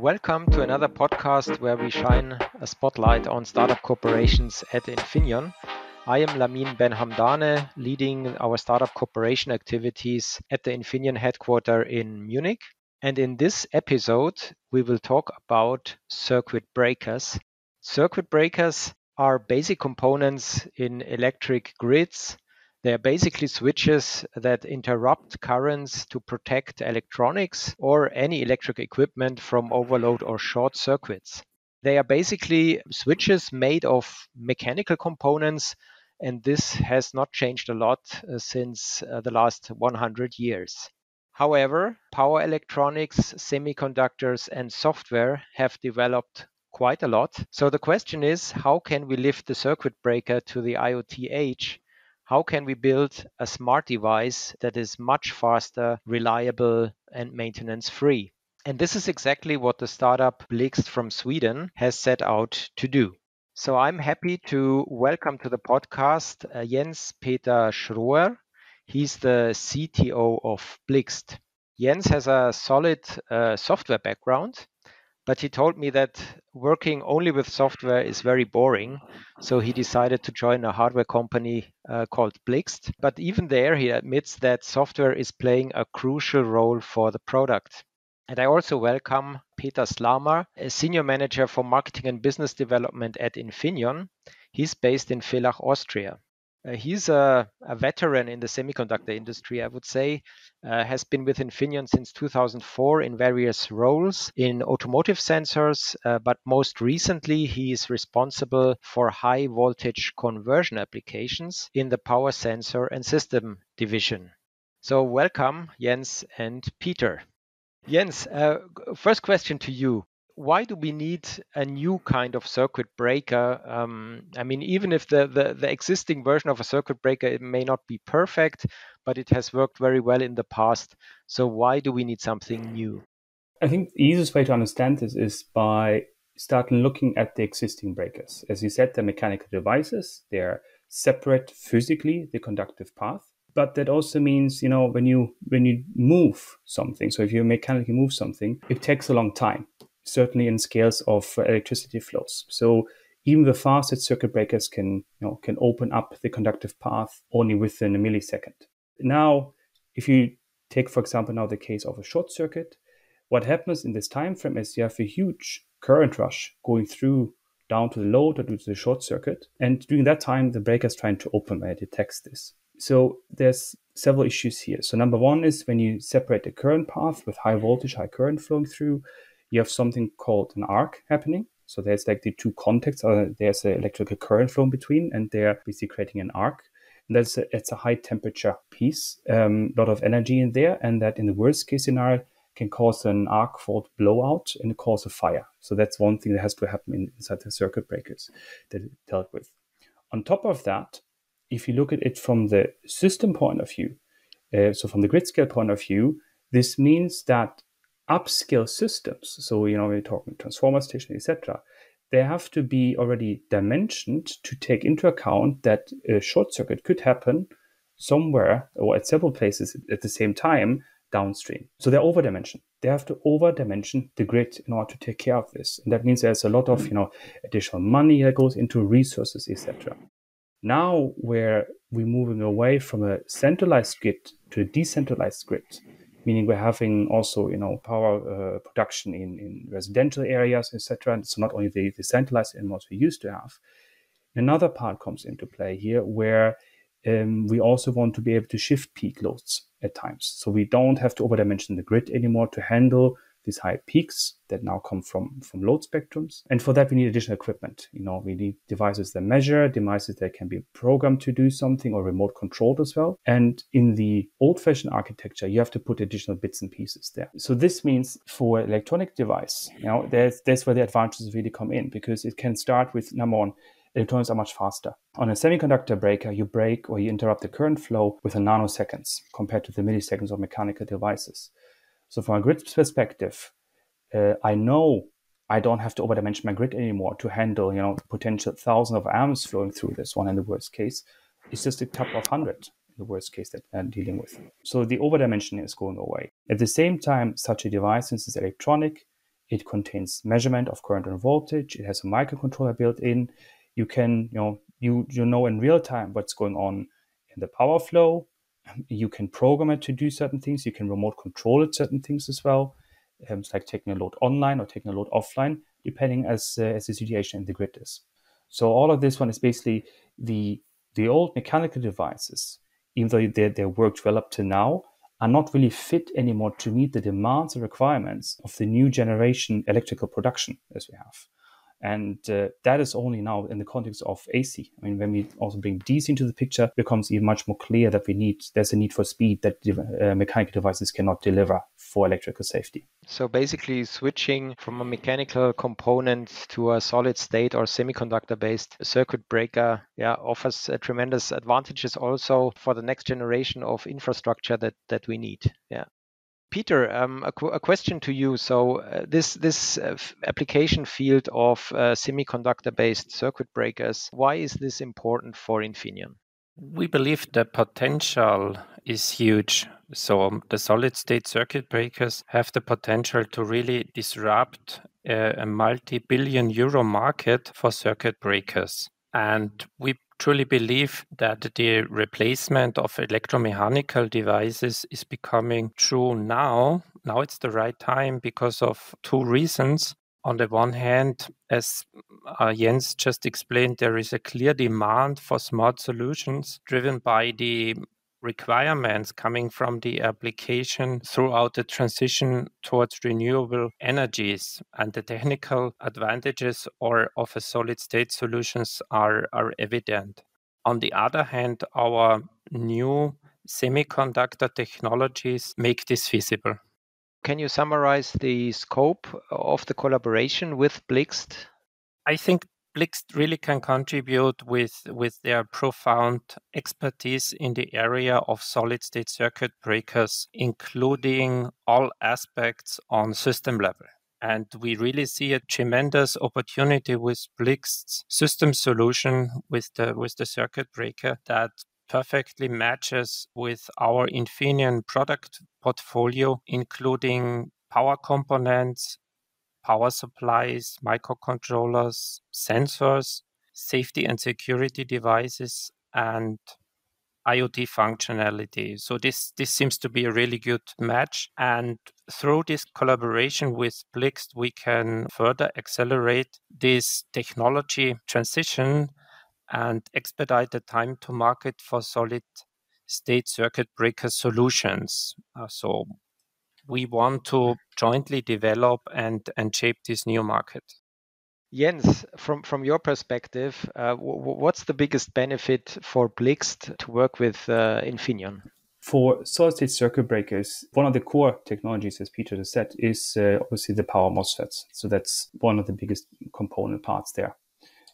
Welcome to another podcast where we shine a spotlight on startup corporations at Infineon. I am Lamin Ben Hamdane, leading our startup corporation activities at the Infineon headquarters in Munich. And in this episode, we will talk about circuit breakers. Circuit breakers are basic components in electric grids they are basically switches that interrupt currents to protect electronics or any electric equipment from overload or short circuits. They are basically switches made of mechanical components, and this has not changed a lot uh, since uh, the last 100 years. However, power electronics, semiconductors, and software have developed quite a lot. So the question is how can we lift the circuit breaker to the IoT age how can we build a smart device that is much faster, reliable, and maintenance free? And this is exactly what the startup Blixt from Sweden has set out to do. So I'm happy to welcome to the podcast uh, Jens Peter Schroer. He's the CTO of Blixt. Jens has a solid uh, software background but he told me that working only with software is very boring. So he decided to join a hardware company uh, called Blixt. But even there, he admits that software is playing a crucial role for the product. And I also welcome Peter Slamar, a senior manager for marketing and business development at Infineon. He's based in Villach, Austria. Uh, he's a, a, veteran in the semiconductor industry, I would say, uh, has been with Infineon since 2004 in various roles in automotive sensors, uh, but most recently he is responsible for high voltage conversion applications in the power sensor and system division. So welcome, Jens and Peter. Jens, uh, first question to you why do we need a new kind of circuit breaker? Um, I mean, even if the, the, the, existing version of a circuit breaker it may not be perfect, but it has worked very well in the past. So why do we need something new? I think the easiest way to understand this is by starting looking at the existing breakers. As you said, they're mechanical devices. They're separate physically, the conductive path. But that also means, you know, when you when you move something, so if you mechanically move something, it takes a long time certainly in scales of uh, electricity flows. So even the fastest circuit breakers can, you know, can open up the conductive path only within a millisecond. Now, if you take, for example, now the case of a short circuit, what happens in this time frame is you have a huge current rush going through down to the load or to the short circuit. And during that time, the breaker is trying to open when it detects this. So there's several issues here. So number one is when you separate the current path with high voltage, high current flowing through, you have something called an arc happening. So there's like the two contacts, uh, there's an electrical current flow between, and they're basically creating an arc. And that's a, it's a high temperature piece, a um, lot of energy in there, and that in the worst case scenario can cause an arc fault blowout and cause a fire. So that's one thing that has to happen in, inside the circuit breakers that it dealt with. On top of that, if you look at it from the system point of view, uh, so from the grid scale point of view, this means that upscale systems, so you know we're talking transformer station, etc., they have to be already dimensioned to take into account that a short circuit could happen somewhere or at several places at the same time downstream. So they're over dimensioned. They have to over dimension the grid in order to take care of this. And that means there's a lot of, you know, additional money that goes into resources, etc. Now where we're moving away from a centralized grid to a decentralized grid, meaning we're having also you know power uh, production in, in residential areas etc so not only the, the centralized what we used to have. Another part comes into play here where um, we also want to be able to shift peak loads at times. So we don't have to overdimension the grid anymore to handle these high peaks that now come from, from load spectrums. And for that, we need additional equipment. You know, we need devices that measure, devices that can be programmed to do something or remote controlled as well. And in the old fashioned architecture, you have to put additional bits and pieces there. So this means for electronic device, you know, there's, that's where the advantages really come in because it can start with number one, electronics are much faster. On a semiconductor breaker, you break or you interrupt the current flow within nanoseconds compared to the milliseconds of mechanical devices. So from a grid perspective, uh, I know I don't have to overdimension my grid anymore to handle, you know, potential thousands of amps flowing through this one in the worst case. It's just a couple of hundred in the worst case that I'm dealing with. So the overdimensioning is going away. At the same time, such a device, since it's electronic, It contains measurement of current and voltage. It has a microcontroller built in. You can, you know, you you know in real time what's going on in the power flow. You can program it to do certain things. You can remote control it certain things as well. Um, it's like taking a load online or taking a load offline, depending as uh, as the situation in the grid is. So all of this one is basically the the old mechanical devices, even though they, they worked well up to now, are not really fit anymore to meet the demands and requirements of the new generation electrical production as we have. And uh, that is only now in the context of AC. I mean, when we also bring DC into the picture, it becomes even much more clear that we need, there's a need for speed that uh, mechanical devices cannot deliver for electrical safety. So basically, switching from a mechanical component to a solid state or semiconductor based circuit breaker yeah, offers uh, tremendous advantages also for the next generation of infrastructure that, that we need. Yeah. Peter, um, a, qu- a, question to you. So uh, this this uh, application field of uh, semiconductor-based circuit breakers, why is this important for Infineon? We believe the potential is huge. So um, the solid-state circuit breakers have the potential to really disrupt uh, a multi-billion euro market for circuit breakers. And we truly believe that the replacement of electromechanical devices is becoming true now. Now it's the right time because of two reasons. On the one hand, as uh, Jens just explained, there is a clear demand for smart solutions driven by the requirements coming from the application throughout the transition towards renewable energies and the technical advantages or of a solid state solutions are, are evident. On the other hand, our new semiconductor technologies make this feasible. Can you summarize the scope of the collaboration with Blixt? I think Blixt really can contribute with, with their profound expertise in the area of solid state circuit breakers, including all aspects on system level. And we really see a tremendous opportunity with Blixt's system solution with the with the circuit breaker that perfectly matches with our Infineon product portfolio, including power components, power supplies, microcontrollers, sensors, safety and security devices, and IoT functionality. So this this seems to be a really good match. And through this collaboration with Blixt, we can further accelerate this technology transition and expedite the time to market for solid state circuit breaker solutions. Uh, so we want to jointly develop and, and shape this new market. Jens, from, from your perspective, uh, w- what's the biggest benefit for Blixt to work with uh, Infineon? For solid state circuit breakers, one of the core technologies, as Peter just said, is uh, obviously the power MOSFETs. So that's one of the biggest component parts there.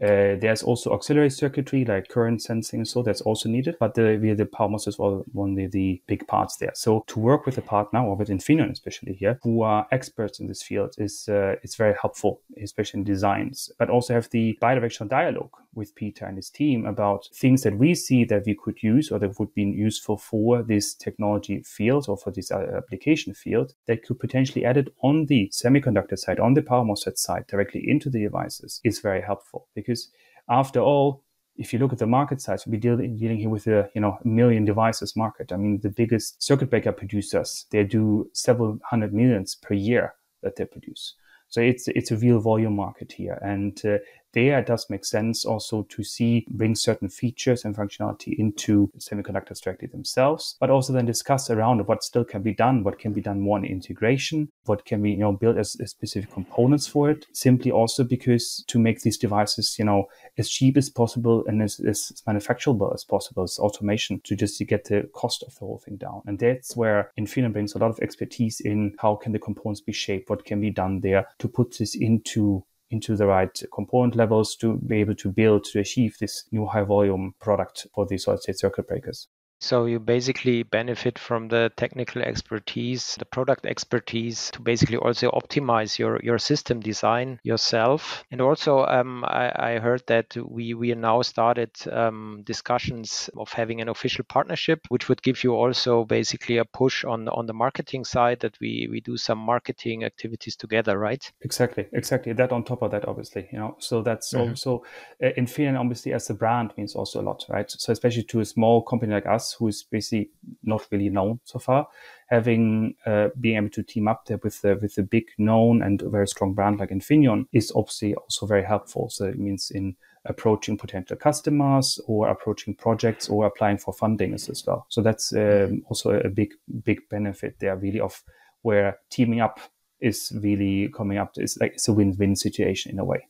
Uh, there's also auxiliary circuitry like current sensing, so that's also needed. But the, the power MOSFET is one of the big parts there. So to work with a partner or with Infineon, especially here, who are experts in this field, is uh, it's very helpful, especially in designs. But also have the bidirectional dialogue with Peter and his team about things that we see that we could use or that would be useful for this technology field or for this uh, application field that could potentially added on the semiconductor side, on the power MOSFET side, directly into the devices is very helpful because because after all, if you look at the market size, we're dealing, dealing here with a you know million devices market. I mean, the biggest circuit breaker producers they do several hundred millions per year that they produce. So it's it's a real volume market here, and uh, there it does make sense also to see bring certain features and functionality into semiconductors directly themselves, but also then discuss around what still can be done, what can be done more in integration, what can we you know build as, as specific components for it. Simply also because to make these devices you know as cheap as possible and as, as manufacturable as possible as automation to just to get the cost of the whole thing down. And that's where Infineon brings a lot of expertise in how can the components be shaped, what can be done there to put this into into the right component levels to be able to build to achieve this new high volume product for the solid state circuit breakers. So you basically benefit from the technical expertise, the product expertise to basically also optimize your, your system design yourself. And also, um, I, I, heard that we, we now started um, discussions of having an official partnership, which would give you also basically a push on, on the marketing side that we, we do some marketing activities together, right? Exactly, exactly. That on top of that, obviously, you know, so that's mm-hmm. also Infineon, obviously, as a brand means also a lot, right? So especially to a small company like us, who is basically not really known so far, having uh, being able to team up there with the with a big known and very strong brand like Infineon is obviously also very helpful. So it means in approaching potential customers or approaching projects or applying for funding as well. So that's um, also a big big benefit there, really, of where teaming up is really coming up. It's like it's a win-win situation in a way.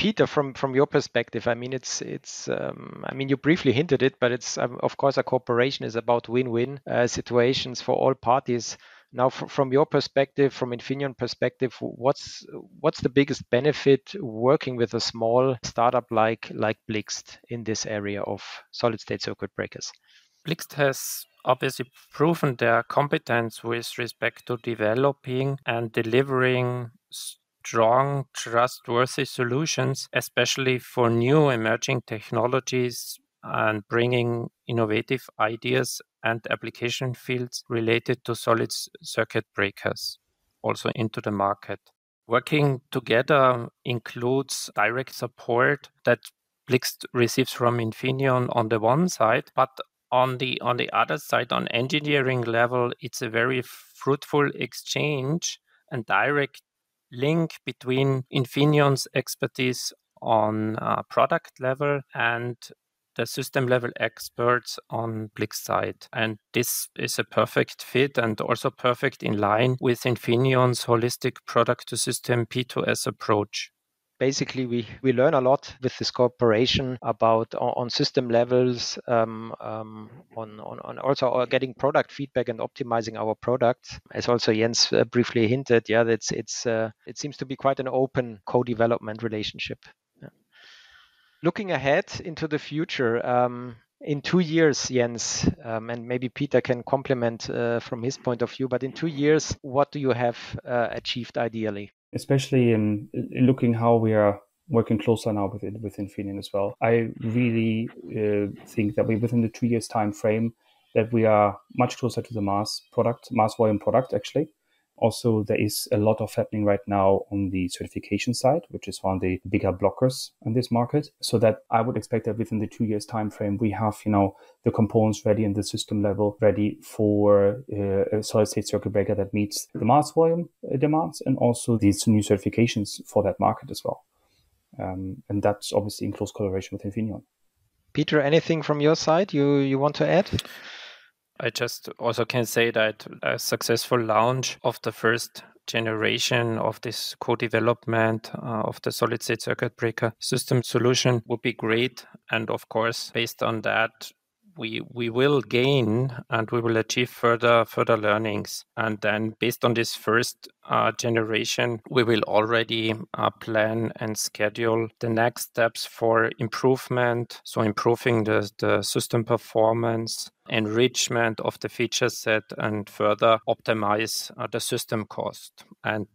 Peter, from from your perspective, I mean, it's it's. Um, I mean, you briefly hinted it, but it's um, of course a cooperation is about win-win uh, situations for all parties. Now, from your perspective, from Infineon perspective, what's what's the biggest benefit working with a small startup like like Blixt in this area of solid-state circuit breakers? Blixt has obviously proven their competence with respect to developing and delivering strong, trustworthy solutions, especially for new emerging technologies and bringing innovative ideas and application fields related to solid circuit breakers also into the market. Working together includes direct support that Blixt receives from Infineon on the one side, but on the on the other side, on engineering level, it's a very fruitful exchange and direct link between Infineon's expertise on uh, product level and the system level experts on Blixt side. And this is a perfect fit and also perfect in line with Infineon's holistic product to system P2S approach basically we, we learn a lot with this cooperation about on, system levels um, um, on, on, on, also getting product feedback and optimizing our products as also jens uh, briefly hinted yeah it's it's uh, it seems to be quite an open co-development relationship yeah. looking ahead into the future um, in two years, Jens, um, and maybe Peter can complement uh, from his point of view, but in two years, what do you have uh, achieved ideally? Especially in, in looking how we are working closer now with it, with Infineon as well. I really uh, think that we within the two years time frame that we are much closer to the mass product, mass volume product actually, also, there is a lot of happening right now on the certification side, which is one of the bigger blockers in this market. So that I would expect that within the two years time frame, we have you know the components ready and the system level, ready for uh, a solid state circuit breaker that meets the mass volume uh, demands, and also these new certifications for that market as well. Um, and that's obviously in close collaboration with Infineon. Peter, anything from your side you you want to add? I just also can say that a successful launch of the first generation of this co-development uh, of the solid state circuit breaker system solution would be great. And of course based on that we we will gain and we will achieve further further learnings. And then based on this first uh, generation we will already uh, plan and schedule the next steps for improvement. So improving the, the system performance enrichment of the feature set and further optimize uh, the system cost. And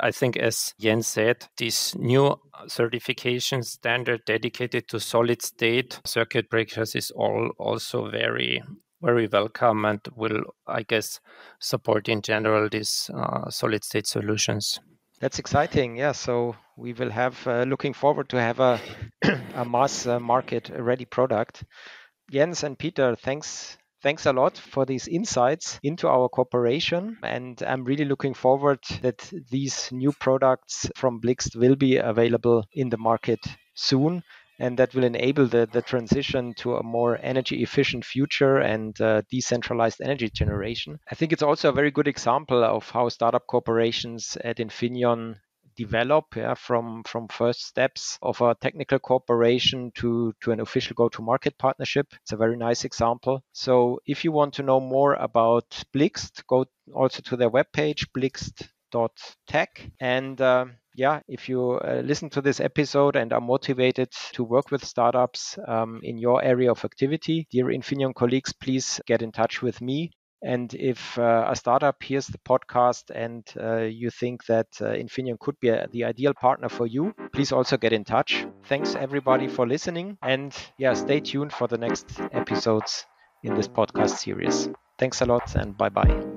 I think, as Jens said, this new certification standard dedicated to solid state circuit breakers is all also very very welcome and will, I guess, support in general these uh, solid state solutions. That's exciting. Yeah. So we will have uh, looking forward to have a, a mass uh, market ready product. Jens and Peter, thanks Thanks a lot for these insights into our cooperation. And I'm really looking forward that these new products from Blixt will be available in the market soon. And that will enable the, the transition to a more energy efficient future and uh, decentralized energy generation. I think it's also a very good example of how startup corporations at Infineon develop yeah, from from first steps of a technical cooperation to to an official go-to-market partnership. It's a very nice example. So if you want to know more about Blixt, go also to their webpage blixt.tech and uh, yeah, if you uh, listen to this episode and are motivated to work with startups um, in your area of activity, dear Infineon colleagues, please get in touch with me. And if uh, a startup hears the podcast and uh, you think that uh, Infineon could be a, the ideal partner for you, please also get in touch. Thanks everybody for listening. And yeah, stay tuned for the next episodes in this podcast series. Thanks a lot and bye bye.